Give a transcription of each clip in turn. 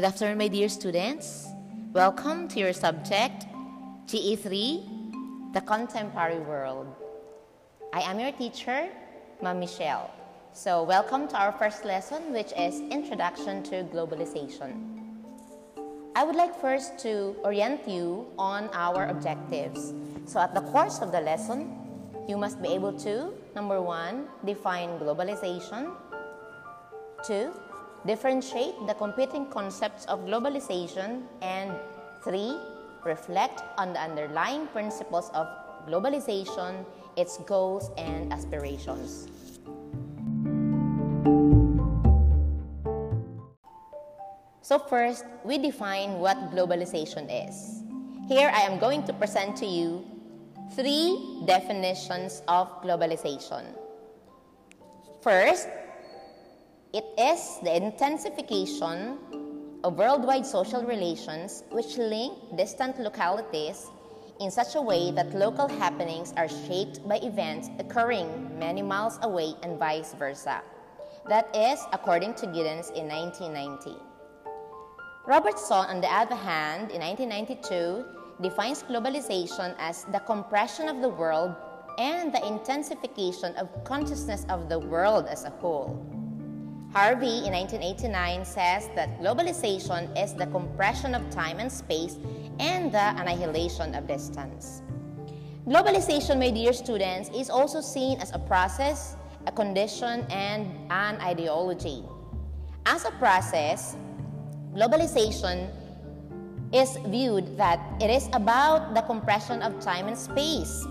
Good afternoon, my dear students. Welcome to your subject, GE3, the contemporary world. I am your teacher, Ma'am Michelle. So, welcome to our first lesson, which is Introduction to Globalization. I would like first to orient you on our objectives. So, at the course of the lesson, you must be able to, number one, define globalization, two, differentiate the competing concepts of globalization, and three, reflect on the underlying principles of globalization, its goals, and aspirations. So first, we define what globalization is. Here I am going to present to you three definitions of globalization. First, it is the intensification of worldwide social relations which link distant localities in such a way that local happenings are shaped by events occurring many miles away and vice versa. That is according to Giddens in 1990. Robertson, on the other hand, in 1992, defines globalization as the compression of the world and the intensification of consciousness of the world as a whole. Harvey in 1989 says that globalization is the compression of time and space and the annihilation of distance. Globalization, my dear students, is also seen as a process, a condition, and an ideology. As a process, Globalization is viewed that it is about the compression of time and space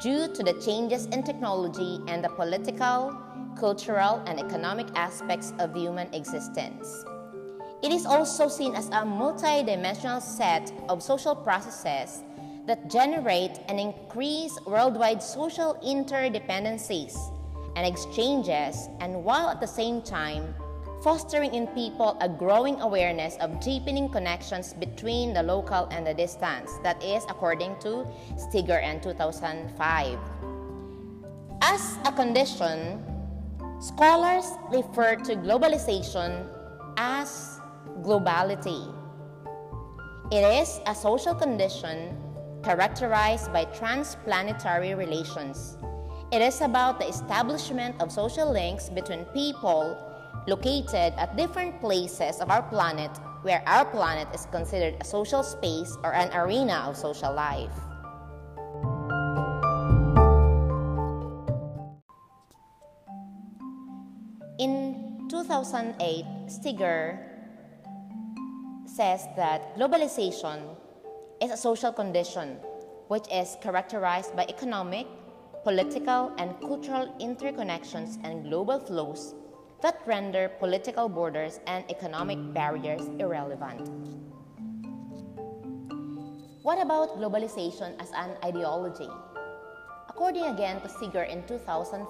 due to the changes in technology and the political, cultural, and economic aspects of human existence. It is also seen as a multidimensional set of social processes that generate and increase worldwide social interdependencies and exchanges, and while at the same time fostering in people a growing awareness of deepening connections between the local and the distance. That is according to Steger and 2005. As a condition, scholars refer to globalization as globality. It is a social condition characterized by transplanetary relations. It is about the establishment of social links between people located at different places of our planet where our planet is considered a social space or an arena of social life. In 2008, Steger says that globalization is a social condition which is characterized by economic, political, and cultural interconnections and global flows that render political borders and economic barriers irrelevant. What about globalization as an ideology? According again to Steger in 2005,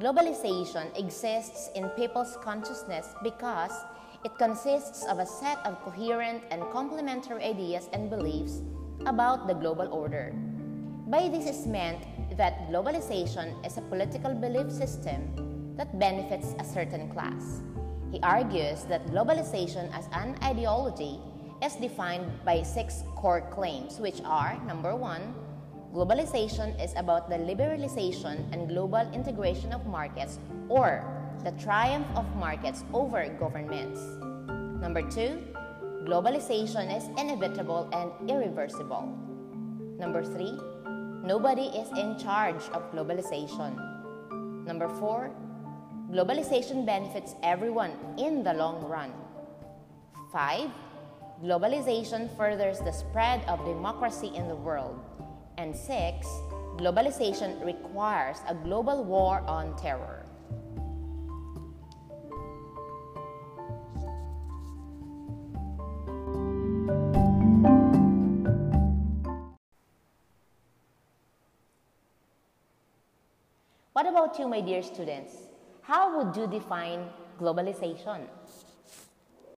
globalization exists in people's consciousness because it consists of a set of coherent and complementary ideas and beliefs about the global order. By this is meant that globalization is a political belief system that benefits a certain class. He argues that globalization as an ideology is defined by six core claims, which are number one, globalization is about the liberalization and global integration of markets or the triumph of markets over governments. Number two, globalization is inevitable and irreversible. Number three, nobody is in charge of globalization. Number four, Globalization benefits everyone in the long run. 5. Globalization furthers the spread of democracy in the world. And 6. Globalization requires a global war on terror. What about you, my dear students? How would you define globalization?